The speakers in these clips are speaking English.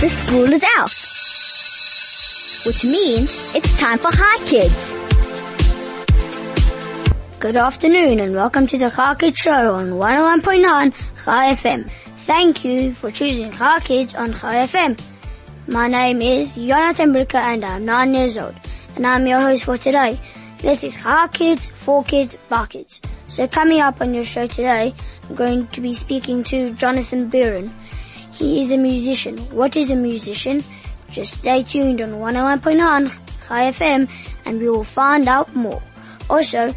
The school is out. Which means it's time for Hi Kids. Good afternoon and welcome to the Hi Kids show on 101.9 Chai FM. Thank you for choosing Hi Kids on Chai FM. My name is Jonathan Bricker and I'm 9 years old and I'm your host for today. This is Hi Kids, for Kids, by Kids. So coming up on your show today, I'm going to be speaking to Jonathan Birin. He is a musician. What is a musician? Just stay tuned on 101.9 Chai FM and we will find out more. Also,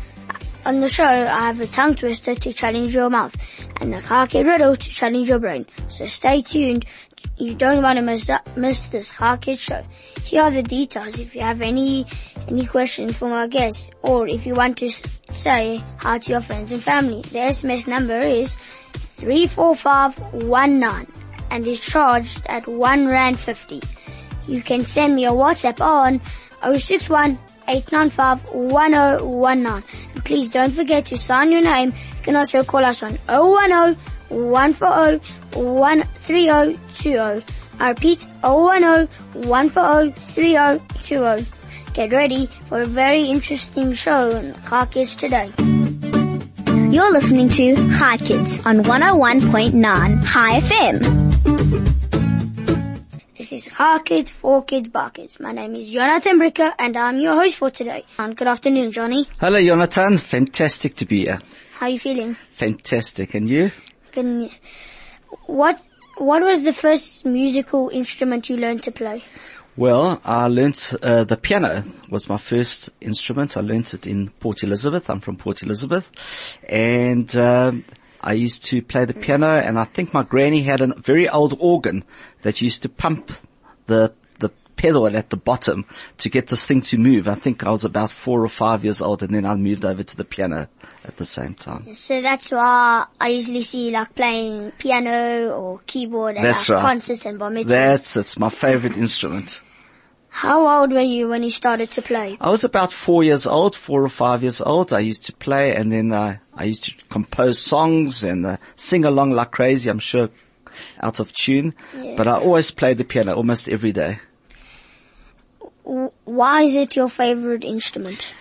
on the show, I have a tongue twister to challenge your mouth and the Kaki riddle to challenge your brain. So stay tuned. You don't want to miss, miss this Kaki show. Here are the details. If you have any, any questions for my guests or if you want to say hi to your friends and family, the SMS number is 34519 and is charged at 1 Rand 50. You can send me a WhatsApp on 061 895-1019. And please don't forget to sign your name. You can also call us on 010-140-13020. I repeat, 010-140-3020. Get ready for a very interesting show on Hi Kids today. You're listening to Hi Kids on 101.9 Chai FM. This is Hi Kids, for Kids, Kids. My name is Jonathan Bricker and I'm your host for today. And good afternoon, Johnny. Hello, Jonathan. Fantastic to be here. How are you feeling? Fantastic. And you? Can, what, what was the first musical instrument you learned to play? Well, I learnt uh, the piano was my first instrument. I learnt it in Port Elizabeth. I'm from Port Elizabeth, and um, I used to play the piano. And I think my granny had a very old organ that used to pump the the pedal at the bottom to get this thing to move. I think I was about four or five years old, and then I moved over to the piano at the same time. So that's why I usually see you like playing piano or keyboard at That's like right. concerts and bar mitzvahs. That's it's my favorite instrument. How old were you when you started to play? I was about four years old, four or five years old. I used to play and then uh, I used to compose songs and uh, sing along like crazy, I'm sure out of tune. But I always played the piano almost every day. Why is it your favorite instrument?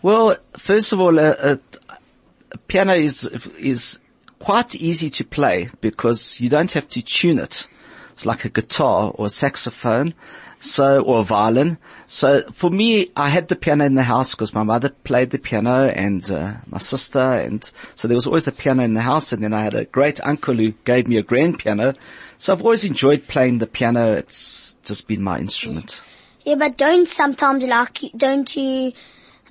Well, first of all, uh, uh, piano is, is quite easy to play because you don't have to tune it. It's like a guitar or a saxophone. So, or a violin. So for me, I had the piano in the house because my mother played the piano and uh, my sister and so there was always a piano in the house and then I had a great uncle who gave me a grand piano. So I've always enjoyed playing the piano. It's just been my instrument. Yeah, but don't sometimes like, don't you,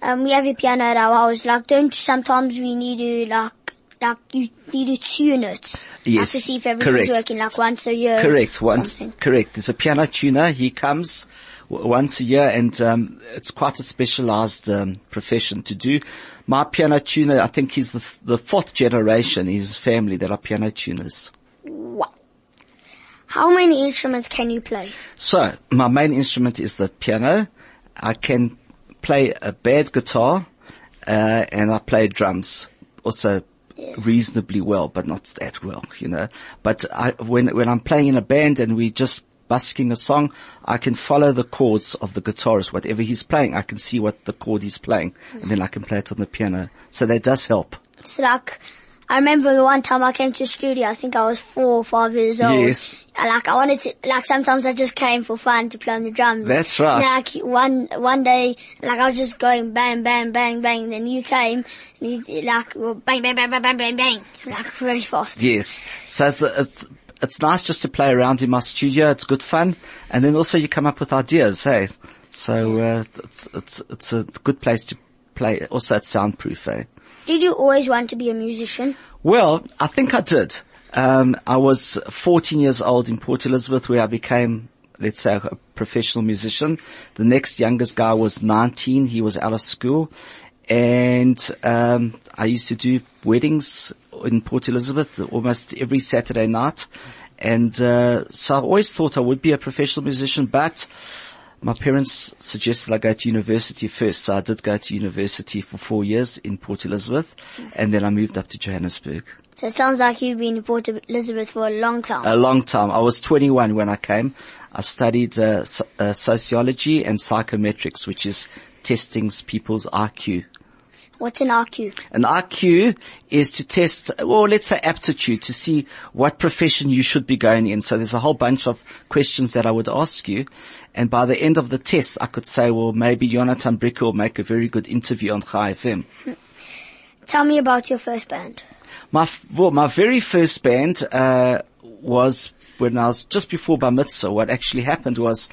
um, we have a piano at our house, like don't you sometimes we need to like, like you need to tune it. Yes, Like to see if everything's correct. working like once a year. Correct. Once, something. correct. There's a piano tuner. He comes once a year and, um, it's quite a specialized, um, profession to do. My piano tuner, I think he's the, the fourth generation in his family that are piano tuners. Wow. How many instruments can you play? So, my main instrument is the piano. I can play a bad guitar, uh, and I play drums. Also, reasonably well, but not that well, you know. But I, when, when I'm playing in a band and we just busking a song, I can follow the chords of the guitarist, whatever he's playing. I can see what the chord he's playing, and then I can play it on the piano. So that does help. It's like, I remember the one time I came to the studio, I think I was four or five years old. Yes. Like I wanted to, like sometimes I just came for fun to play on the drums. That's right. And like one, one day, like I was just going bang, bang, bang, bang, then you came, and you like, well, bang, bang, bang, bang, bang, bang, bang, like very fast. Yes. So it's, it's, it's nice just to play around in my studio. It's good fun. And then also you come up with ideas, hey? So, uh, it's, it's, it's a good place to play. Also it's soundproof, eh? Did you always want to be a musician? Well, I think I did. Um, I was 14 years old in Port Elizabeth where I became, let's say, a professional musician. The next youngest guy was 19. He was out of school. And, um, I used to do weddings in Port Elizabeth almost every Saturday night. And, uh, so I always thought I would be a professional musician, but my parents suggested I go to university first. So I did go to university for four years in Port Elizabeth and then I moved up to Johannesburg. So it sounds like you've been in Port Elizabeth for a long time. A long time. I was 21 when I came. I studied uh, so- uh, sociology and psychometrics, which is testing people's IQ. What's an IQ? An IQ is to test, well, let's say aptitude to see what profession you should be going in. So there's a whole bunch of questions that I would ask you. And by the end of the test, I could say, well, maybe Jonathan Bricker will make a very good interview on Chai FM. Tell me about your first band. My, well, my very first band, uh, was when I was just before Bar Mitzvah. What actually happened was,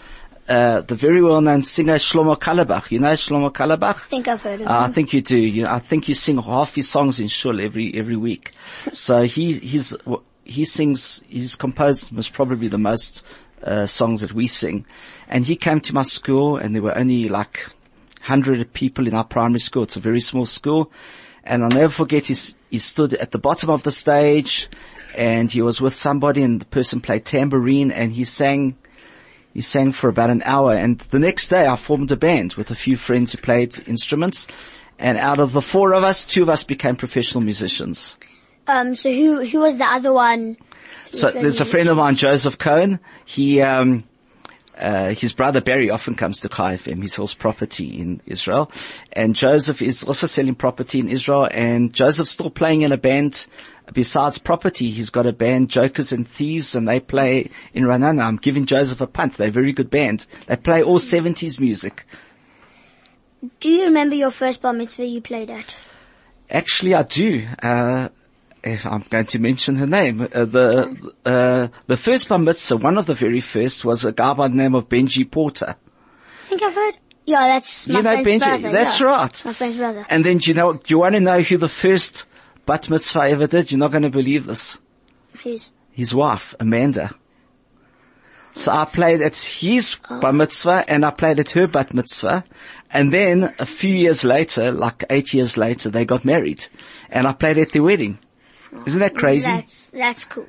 uh, the very well-known singer Shlomo Carlebach. You know Shlomo Carlebach? I think I've heard of Uh, I think you do. You I think you sing half his songs in shul every every week. So he he's he sings. He's composed most probably the most uh, songs that we sing. And he came to my school, and there were only like hundred people in our primary school. It's a very small school, and I'll never forget. He he stood at the bottom of the stage, and he was with somebody, and the person played tambourine, and he sang. He sang for about an hour and the next day I formed a band with a few friends who played instruments and out of the four of us, two of us became professional musicians. Um, so who, who was the other one? So there's a friend of mine, Joseph Cohen. He, um, uh, his brother Barry often comes to Chai FM. He sells property in Israel. And Joseph is also selling property in Israel. And Joseph's still playing in a band. Besides property, he's got a band, Jokers and Thieves, and they play in Ra'anana. I'm giving Joseph a punt. They're a very good band. They play all 70s music. Do you remember your first bar mitzvah you played at? Actually, I do. Uh, if I'm going to mention her name. Uh, the uh, the first bar mitzvah, one of the very first, was a guy by the name of Benji Porter. I think I've heard. Yeah, that's my you know Benji? brother. That's yeah. right. My friend's brother. And then do you know? Do you want to know who the first bat mitzvah ever did? You're not going to believe this. Who's? His wife, Amanda. So I played at his oh. bar mitzvah and I played at her bat mitzvah. And then a few years later, like eight years later, they got married. And I played at their wedding. Isn't that crazy? That's that's cool.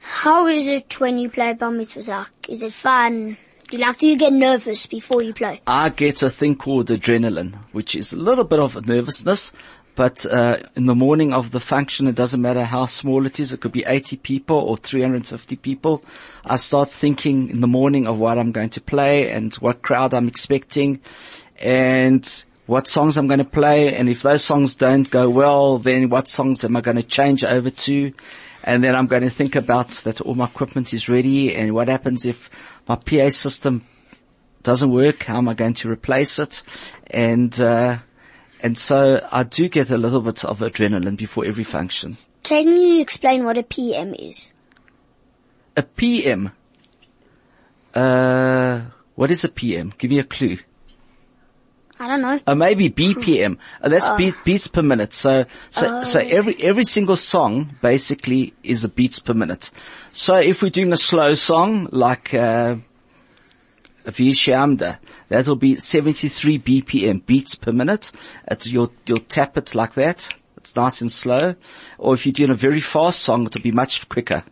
How is it when you play bar mitzvahs? Like, is it fun? Do you like? Do you get nervous before you play? I get a thing called adrenaline, which is a little bit of nervousness. But uh, in the morning of the function, it doesn't matter how small it is. It could be 80 people or 350 people. I start thinking in the morning of what I'm going to play and what crowd I'm expecting and what songs I'm going to play. And if those songs don't go well, then what songs am I going to change over to? And then I'm going to think about that all my equipment is ready and what happens if my PA system doesn't work, how am I going to replace it? And, uh, and so I do get a little bit of adrenaline before every function. Can you explain what a PM is? A PM, uh, what is a PM? Give me a clue. I don't know. Uh, maybe BPM. Uh, that's beat, beats per minute. So, so, so every, every single song basically is a beats per minute. So if we're doing a slow song, like, uh, Vishamda, that'll be 73 BPM, beats per minute. It's, you'll, you'll tap it like that. It's nice and slow. Or if you're doing a very fast song, it'll be much quicker.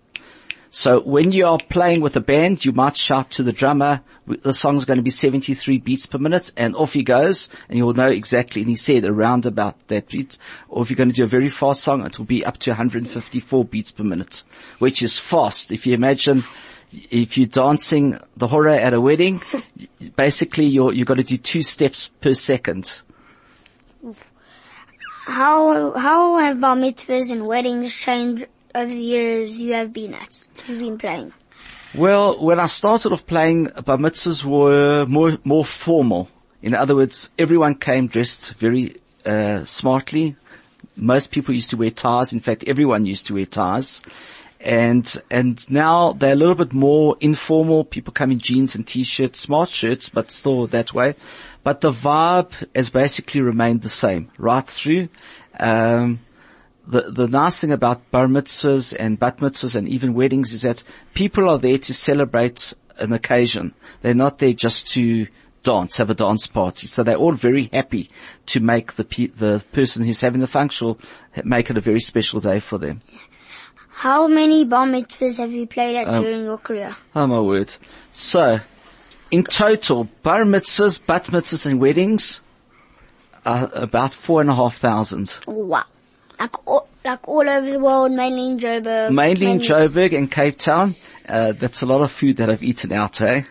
So when you are playing with a band, you might shout to the drummer, the song's going to be 73 beats per minute, and off he goes, and you'll know exactly, and he said around about that beat. Or if you're going to do a very fast song, it will be up to 154 beats per minute, which is fast. If you imagine, if you're dancing the hora at a wedding, basically you're, you've got to do two steps per second. How how have bar mitzvahs and weddings changed over the years you have been at? You've been playing. Well, when I started off playing, bar mitzvahs were more, more formal. In other words, everyone came dressed very, uh, smartly. Most people used to wear ties. In fact, everyone used to wear ties. And, and now they're a little bit more informal. People come in jeans and t-shirts, smart shirts, but still that way. But the vibe has basically remained the same right through. Um, the, the nice thing about bar mitzvahs and bat mitzvahs and even weddings is that people are there to celebrate an occasion. They're not there just to dance, have a dance party. So they're all very happy to make the pe- the person who's having the function make it a very special day for them. How many bar mitzvahs have you played at Um, during your career? Oh my word. So, in total, bar mitzvahs, bat mitzvahs and weddings are about four and a half thousand. Wow. Like all, like all over the world, mainly in Joburg. Mainly in Joburg and Cape Town. Uh, that's a lot of food that I've eaten out, eh?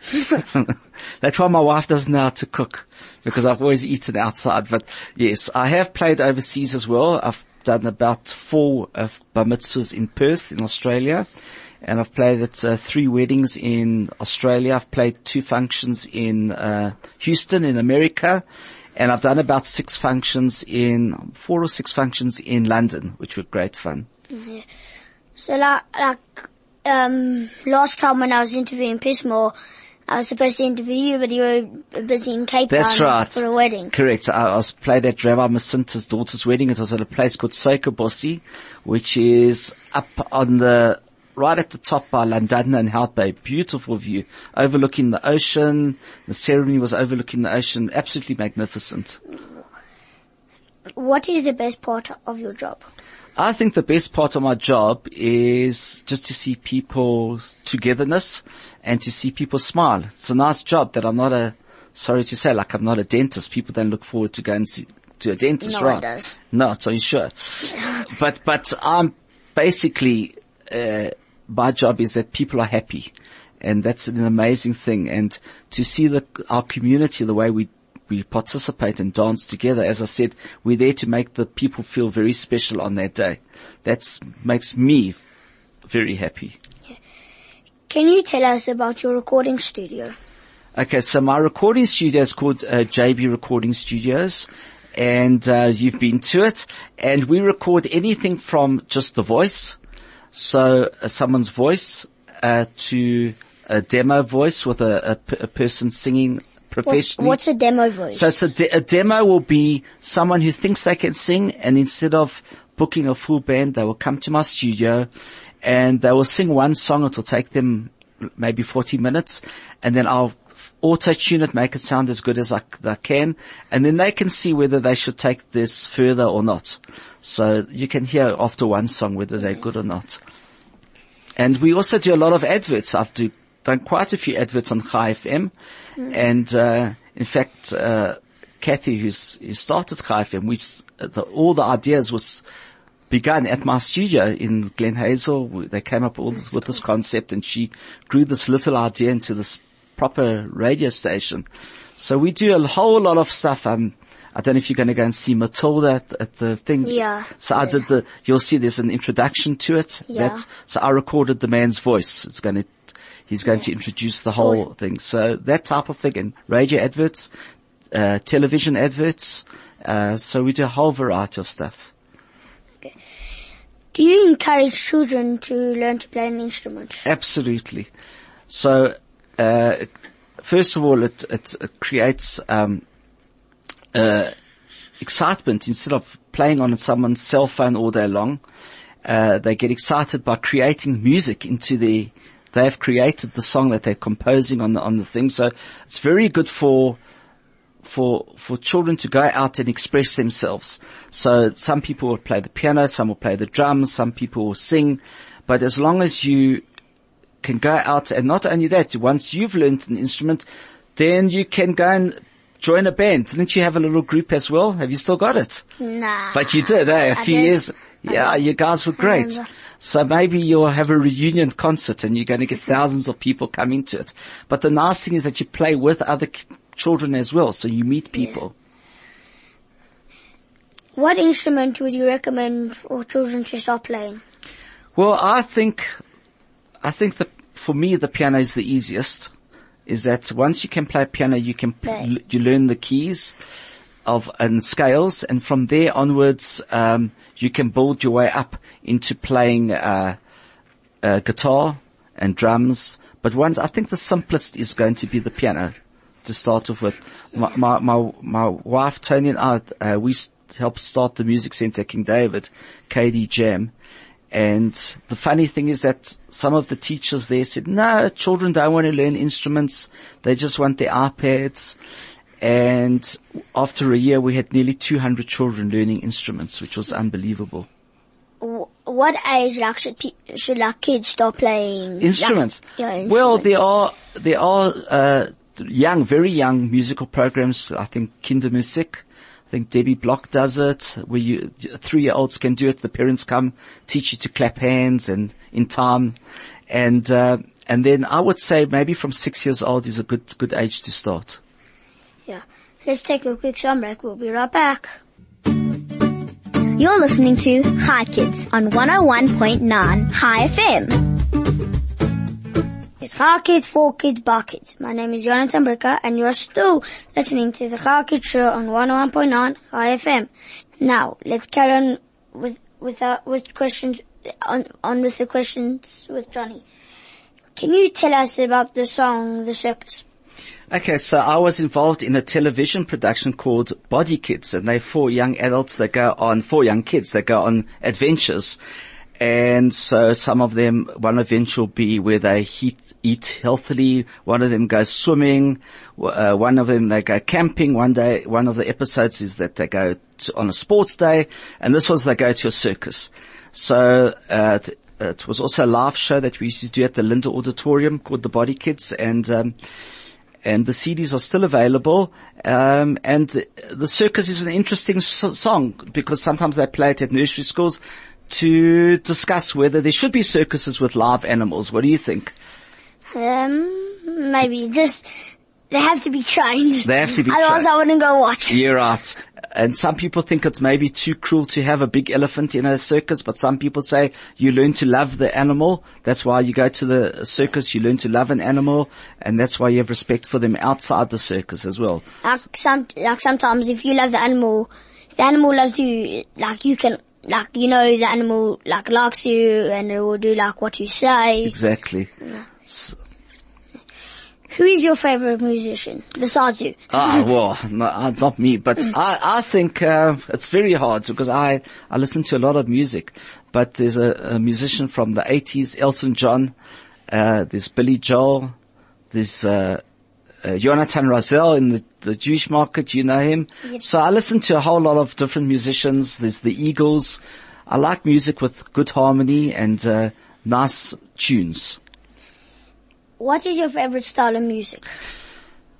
that's why my wife doesn't know how to cook because I've always eaten outside. But yes, I have played overseas as well. I've done about four uh, bar mitzvahs in Perth in Australia. And I've played at uh, three weddings in Australia. I've played two functions in uh, Houston in America. And I've done about six functions in, four or six functions in London, which were great fun. So like, like, um, last time when I was interviewing Pismore, I was supposed to interview you, but you were busy in Cape That's Town right. for a wedding. Correct. I, I was played at Rabbi Masinta's daughter's wedding. It was at a place called Sokobossi, which is up on the, right at the top by London and Hout Bay. Beautiful view. Overlooking the ocean. The ceremony was overlooking the ocean. Absolutely magnificent. What is the best part of your job? I think the best part of my job is just to see people's togetherness and to see people smile. It's a nice job that I'm not a, sorry to say, like I'm not a dentist. People don't look forward to going see, to a dentist, No right? does. Not, are you sure? but, but I'm basically, uh, my job is that people are happy. And that's an amazing thing. And to see the, our community, the way we, we participate and dance together, as I said, we're there to make the people feel very special on that day. That makes me very happy. Can you tell us about your recording studio? Okay, so my recording studio is called uh, JB Recording Studios, and uh, you've been to it. And we record anything from just the voice, so uh, someone's voice, uh, to a demo voice with a, a p- a person singing professionally. what's a demo voice? So it's a, de- a demo will be someone who thinks they can sing and instead of booking a full band, they will come to my studio and they will sing one song. It will take them maybe 40 minutes and then I'll auto tune it, make it sound as good as I, I can. And then they can see whether they should take this further or not. So you can hear after one song whether they're good or not. And we also do a lot of adverts. I've do, done quite a few adverts on Chai FM. And, uh, in fact, uh, Kathy, who's, who started Chai FM, we, the, all the ideas was begun at my studio in Glen Hazel. They came up all this, with this concept and she grew this little idea into this proper radio station. So we do a whole lot of stuff. Um, I don't know if you're going to go and see Matilda at, at the thing. Yeah. So I did the, you'll see there's an introduction to it. Yeah. That, so I recorded the man's voice. It's going to, he's going to introduce the whole thing. So that type of thing and radio adverts, uh, television adverts. Uh, so we do a whole variety of stuff. Okay. Do you encourage children to learn to play an instrument? Absolutely. So, uh, first of all, it, it, it creates, um, uh, excitement instead of playing on someone's cell phone all day long. Uh, they get excited by creating music into the, they've created the song that they're composing on the, on the thing. So it's very good for, for, for children to go out and express themselves. So some people will play the piano, some will play the drums, some people will sing, but as long as you can go out and not only that, once you've learned an instrument, then you can go and join a band. Didn't you have a little group as well? Have you still got it? Nah. But you did, eh? A I few did. years. Yeah, you guys were great. So maybe you'll have a reunion concert and you're going to get thousands of people coming to it. But the nice thing is that you play with other children as well, so you meet people. What instrument would you recommend for children to start playing? Well, I think, I think that for me the piano is the easiest. Is that once you can play piano, you can Play. you learn the keys of and scales, and from there onwards, um, you can build your way up into playing uh, uh, guitar and drums. But once, I think the simplest is going to be the piano to start off with. My my my, my wife Tony and I, uh, we helped start the music center King David, KD Jam. And the funny thing is that some of the teachers there said, no, children don't want to learn instruments. They just want their iPads. And after a year, we had nearly 200 children learning instruments, which was unbelievable. What age like should pe- should like kids start playing Instruments. Like, yeah, Well, there are, there are, uh, young, very young musical programs. I think Kindermusik I think Debbie Block does it, where you, three-year-olds can do it. The parents come, teach you to clap hands and in time. And, uh, and then I would say maybe from six years old is a good, good age to start. Yeah. Let's take a quick song break. We'll be right back. You're listening to Hi Kids on 101.9 Chai FM. It's Hi Kids, for Kids, by Kids. My name is Jonathan Bricker and you're still listening to the Hi Kids show on 101.9 Chai FM. Now, let's carry on with, with, uh, with questions, on, on with the questions with Johnny. Can you tell us about the song The Circus? Okay, so I was involved in a television production called Body Kids, and they're four young adults that go on, four young kids that go on adventures. And so some of them, one adventure will be where they eat, eat healthily. One of them goes swimming. Uh, one of them they go camping. One day, one of the episodes is that they go to, on a sports day, and this was they go to a circus. So uh, it, it was also a live show that we used to do at the Linder Auditorium called the Body Kids, and um, and the CDs are still available. Um, and the, the, circus is an interesting so- song because sometimes they play it at nursery schools to discuss whether there should be circuses with live animals. What do you think? Um, maybe just they have to be trained. They have to be Otherwise, trained. I wouldn't go watch. You're right. And some people think it's maybe too cruel to have a big elephant in a circus, but some people say you learn to love the animal. That's why you go to the circus, you learn to love an animal, and that's why you have respect for them outside the circus as well. Like some, like sometimes if you love the animal, the animal loves you. Like you can, like you know, the animal like likes you, and it will do like what you say. Exactly. So, Who is your favorite musician besides you? Ah, well, no, uh, not me, but I, I think, uh, it's very hard because I, I listen to a lot of music, but there's a, a musician from the 80s, Elton John, uh, there's Billy Joel, there's, uh, uh, Jonathan Razel in the, the Jewish market, you know him. Yes. So I listen to a whole lot of different musicians. There's the Eagles. I like music with good harmony and, uh, nice tunes. What is your favorite style of music?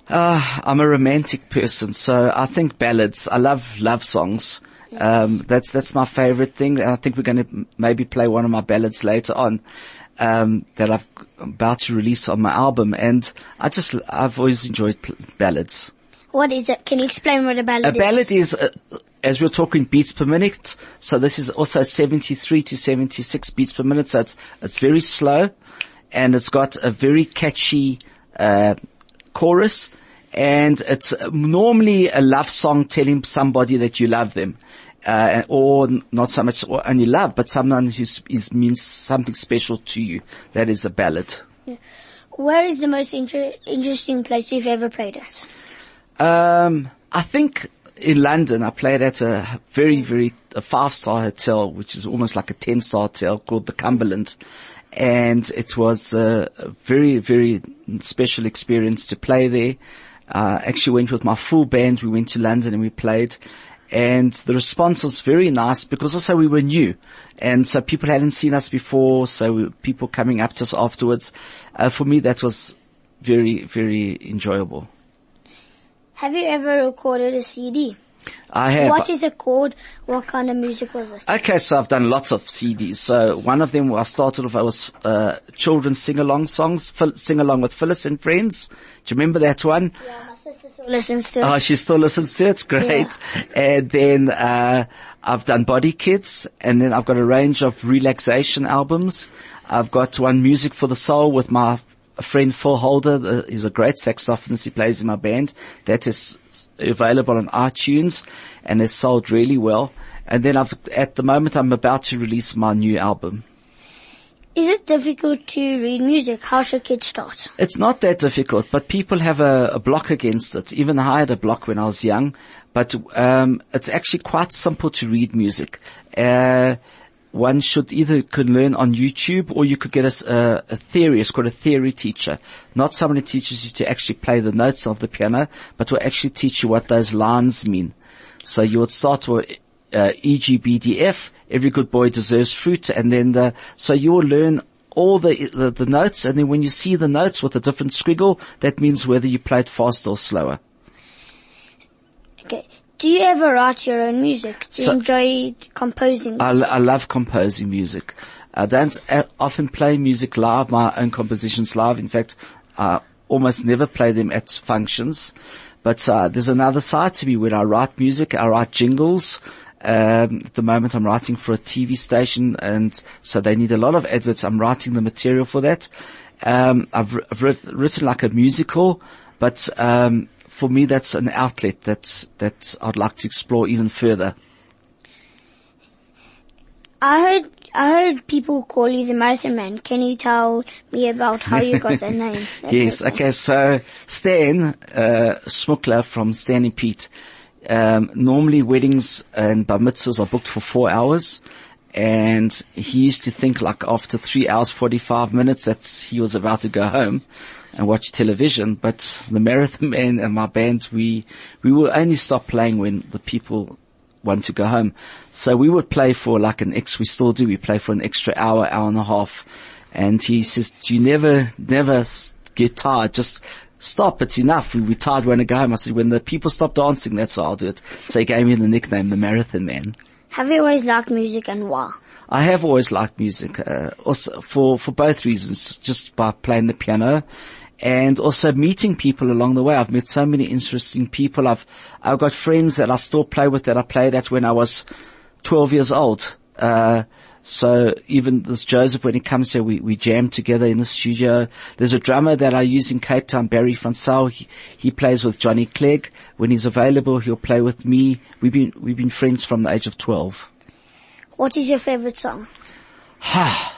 Uh, I'm a romantic person, so I think ballads. I love love songs. Um, that's that's my favorite thing, and I think we're going to maybe play one of my ballads later on um, that I've I'm about to release on my album. And I just I've always enjoyed pl- ballads. What is it? Can you explain what a ballad A is? A ballad is, uh, as we're talking beats per minute, so this is also 73 to 76 beats per minute, so it's, it's very slow, and it's got a very catchy, uh, chorus, and it's normally a love song telling somebody that you love them. Uh, or not so much only love, but someone who is, means something special to you. That is a ballad. Where is the most inter- interesting place you've ever played at? Um, I think in London, I played at a very, very, a five star hotel, which is almost like a 10 star hotel called the Cumberland. And it was a, very, very special experience to play there. Uh, actually went with my full band. We went to London and we played and the response was very nice because also we were new. And so people hadn't seen us before. So we, people coming up to us afterwards. Uh, for me, that was very, very enjoyable. Have you ever recorded a CD? I have. What is it called? What kind of music was it? Okay, so I've done lots of CDs. So one of them I started off, I was, uh, children's sing-along songs, sing-along with Phyllis and Friends. Do you remember that one? Yeah, my sister still listens to it. Oh, she still listens to it. Great. And then, uh, I've done Body Kids and then I've got a range of relaxation albums. I've got one music for the soul with my friend Phil Holder. He's a great saxophonist. He plays in my band. That is available on iTunes and has sold really well. And then I've, at the moment I'm about to release my new album. Is it difficult to read music? How should kids start? It's not that difficult, but people have a, a block against it. Even I had a block when I was young, but um, it's actually quite simple to read music. Uh, one should either could learn on YouTube or you could get a, a, theory. It's called a theory teacher. Not someone who teaches you to actually play the notes of the piano, but will actually teach you what those lines mean. So you would start with uh, EGBDF. Every good boy deserves fruit, and then the so you will learn all the, the the notes, and then when you see the notes with a different squiggle, that means whether you played fast or slower. Okay. Do you ever write your own music? Do you So- enjoy composing? I, I love composing music. I don't often play music live, my own compositions live. In fact, I almost never play them at functions. But uh, there's another side to me where I write music. I write jingles. Um, at the moment, I'm writing for a TV station, and so they need a lot of adverts. I'm writing the material for that. Um, I've, I've writ- written like a musical, but um, for me, that's an outlet that that I'd like to explore even further. I heard I heard people call you the Marathon Man. Can you tell me about how you got that name? Yes, okay, so Stan, uh, Smuckler from Stan and Pete, um, normally weddings and bar mitzvahs are booked for four hours. And he used to think like after three hours, 45 minutes that he was about to go home and watch television. But the Marathon Man and my band, we, we will only stop playing when the people want to go home. So we would play for like an ex, we still do, we play for an extra hour, hour and a half. And he says, do you never, never get tired? Just stop. It's enough. We, we tired. We want to go home. I said, when the people stop dancing, that's how I'll do it. So he gave me the nickname, the Marathon Man. Have you always liked music and why? I have always liked music, uh, also for, for both reasons, just by playing the piano and also meeting people along the way. I've met so many interesting people. I've, I've got friends that I still play with that I played at when I was 12 years old. Uh, so even this Joseph, when he comes here, we, we jam together in the studio. There's a drummer that I use in Cape Town, Barry Fransau. He, he plays with Johnny Clegg. When he's available, he'll play with me. We've been, we've been friends from the age of 12. What is your favorite song?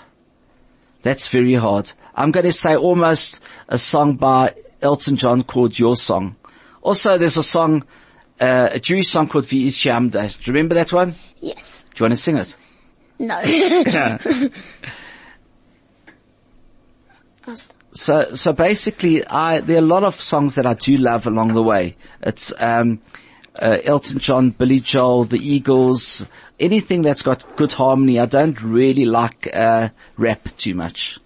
That's very hard. I'm going to say almost a song by Elton John called Your Song. Also, there's a song, uh, a Jewish song called Vi Ish Do you remember that one? Yes. Do you want to sing it? No. So, so basically, I, there are a lot of songs that I do love along the way. It's, um, uh, Elton John, Billy Joel, the Eagles, anything that's got good harmony. I don't really like, uh, rap too much.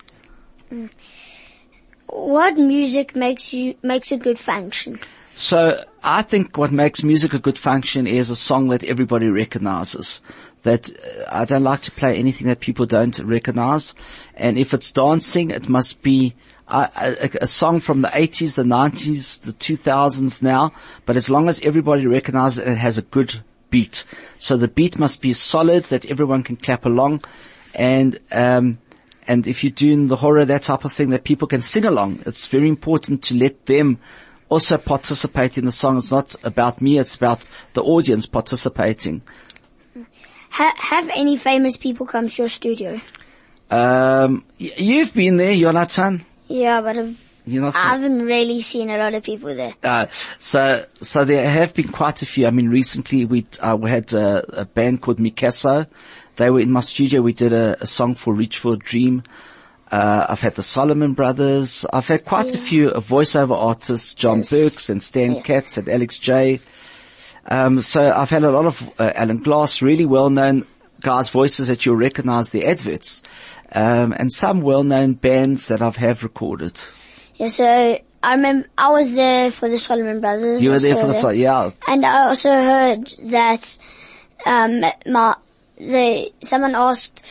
what music makes you makes a good function? So I think what makes music a good function is a song that everybody recognizes. That uh, I don't like to play anything that people don't recognize. And if it's dancing, it must be uh, a, a song from the 80s, the 90s, the 2000s now. But as long as everybody recognizes it, it has a good beat. So the beat must be solid that everyone can clap along. And, um, and if you're doing the hora, that type of thing that people can sing along, it's very important to let them also participate in the song. It's not about me, it's about the audience participating. Ha- have any famous people come to your studio? Um, y- you've been there, Jonathan. Yeah, but I've, You know, I haven't really seen a lot of people there. uh, so, so there have been quite a few. I mean, recently we, uh, we had a, a band called Mikasa. They were in my studio. We did a, a song for Reach for a Dream. Uh, I've had the Solomon Brothers. I've had quite a few uh, voiceover artists, John Yes. Burks and Stan Yeah. Katz and Alex J. Um, so I've had a lot of uh, Alan Glass, really well-known guys' voices that you'll recognize the adverts, um, and some well-known bands that I've have recorded. Yeah, so I remember I was there for the Solomon Brothers. You were there for the song, yeah. And I also heard that um, my the someone asked,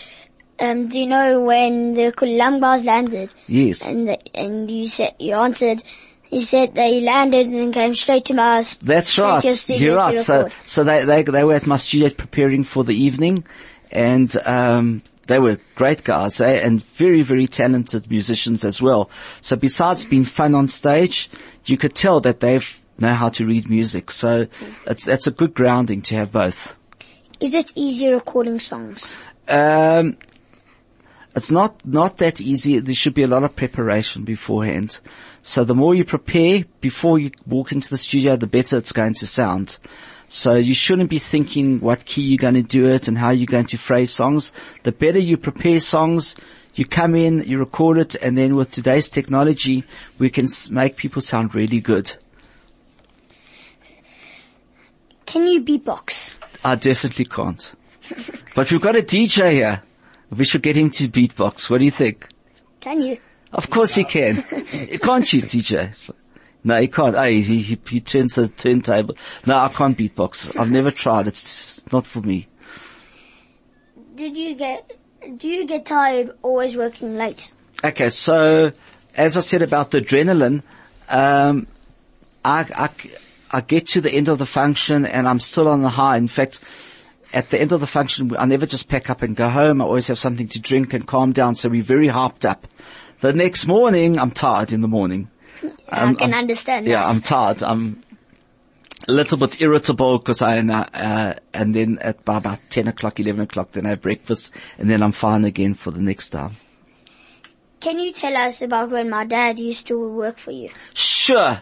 um, "Do you know when the Kulangbars landed?" Yes. And the, and you said you answered. He said they landed and then came straight to my. That's right. to your studio You're right. So, so they, they, they were at my studio preparing for the evening and, um, they were great guys, eh? And very, very talented musicians as well. So besides being fun on stage, you could tell that they know how to read music. So it's, that's a good grounding to have both. Is it easy recording songs? Um, it's not, not that easy. There should be a lot of preparation beforehand. So the more you prepare before you walk into the studio, the better it's going to sound. So you shouldn't be thinking what key you're going to do it and how you're going to phrase songs. The better you prepare songs, you come in, you record it, and then with today's technology, we can make people sound really good. Can you beatbox? I definitely can't. but we've got a DJ here. We should get him to beatbox. What do you think? Can you? Of course he can. Can't you, DJ? No, he can't. Oh, he, he, he turns the turntable. No, I can't beatbox. I've never tried. It's not for me. Did you get, do you get tired always working late? Okay, so as I said about the adrenaline, um, I, I, I get to the end of the function and I'm still on the high. In fact, at the end of the function, I never just pack up and go home. I always have something to drink and calm down. So we're very hyped up. The next morning, I'm tired in the morning. I Um, can I'm- understand Yeah, that. I'm tired. I'm a little bit irritable because I, uh, and then at by about 10 o'clock, 11 o'clock, then I have breakfast and then I'm fine again for the next time. Can you tell us about when my dad used to work for you? Sure.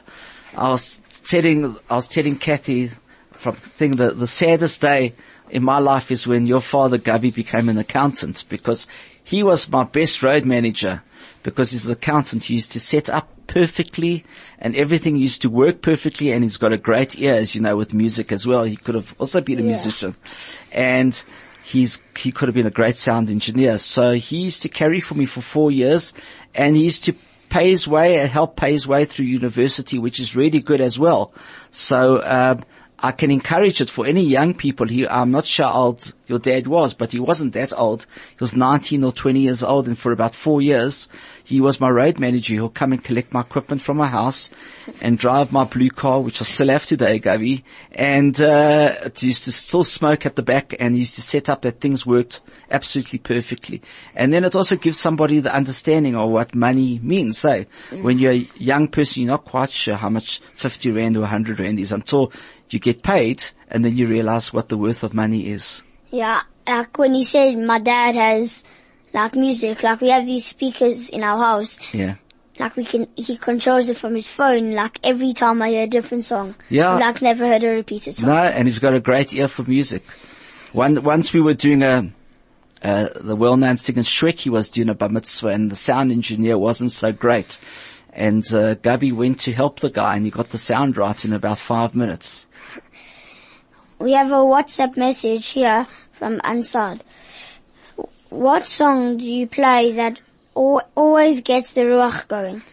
I was telling, I was telling Kathy from thing that the saddest day in my life is when your father Gubby became an accountant because he was my best road manager because he's an accountant. He used to set up perfectly and everything used to work perfectly and he's got a great ear as you know with music as well. He could have also been a Yeah. musician and he's, he could have been a great sound engineer. So he used to carry for me for four years and he used to pay his way and help pay his way through university, which is really good as well. So, um, I can encourage it for any young people. I'm not sure how old your dad was, but he wasn't that old. He was 19 or 20 years old and for about four years, he was my road manager. He'll come and collect my equipment from my house and drive my blue car, which I still have today, Gavi. And, uh, it used to still smoke at the back and used to set up that things worked absolutely perfectly. And then it also gives somebody the understanding of what money means. So when you're a young person, you're not quite sure how much 50 rand or 100 rand is until you get paid and then you realize what the worth of money is. Yeah, like when you said my dad has like music, like we have these speakers in our house, Yeah. like we can, he controls it from his phone, like every time I hear a different song. Yeah. I've, like never heard a repeated song. No, and he's got a great ear for music. One, once we were doing a, uh, the well-known singer Shrek, he was doing a bar mitzvah and the sound engineer wasn't so great. And, uh, Gubby went to help the guy and he got the sound right in about five minutes. We have a WhatsApp message here from Ansad. What song do you play that always gets the ruach going?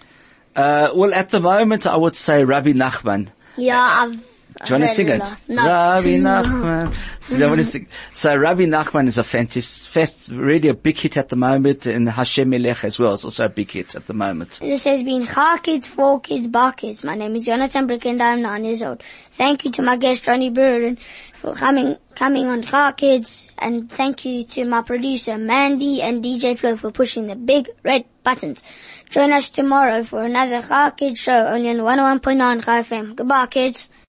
Uh, well, at the moment, I would say Rabbi Nachman. Yeah, I've. Do you want to sing it? No. Rabbi Nachman. So, I want sing. so Rabbi Nachman is a fantastic, fast, really a big hit at the moment, and Hashem Melech as well is also a big hit at the moment. This has been Char Kids, Four Kids, Bar Kids. My name is Jonathan Brick and I'm nine years old. Thank you to my guest Ronnie Birin for coming, coming on Char Kids and thank you to my producer Mandy and DJ Flo for pushing the big red buttons. Join us tomorrow for another Char Kids show only on 101.9 Chai FM. Goodbye kids.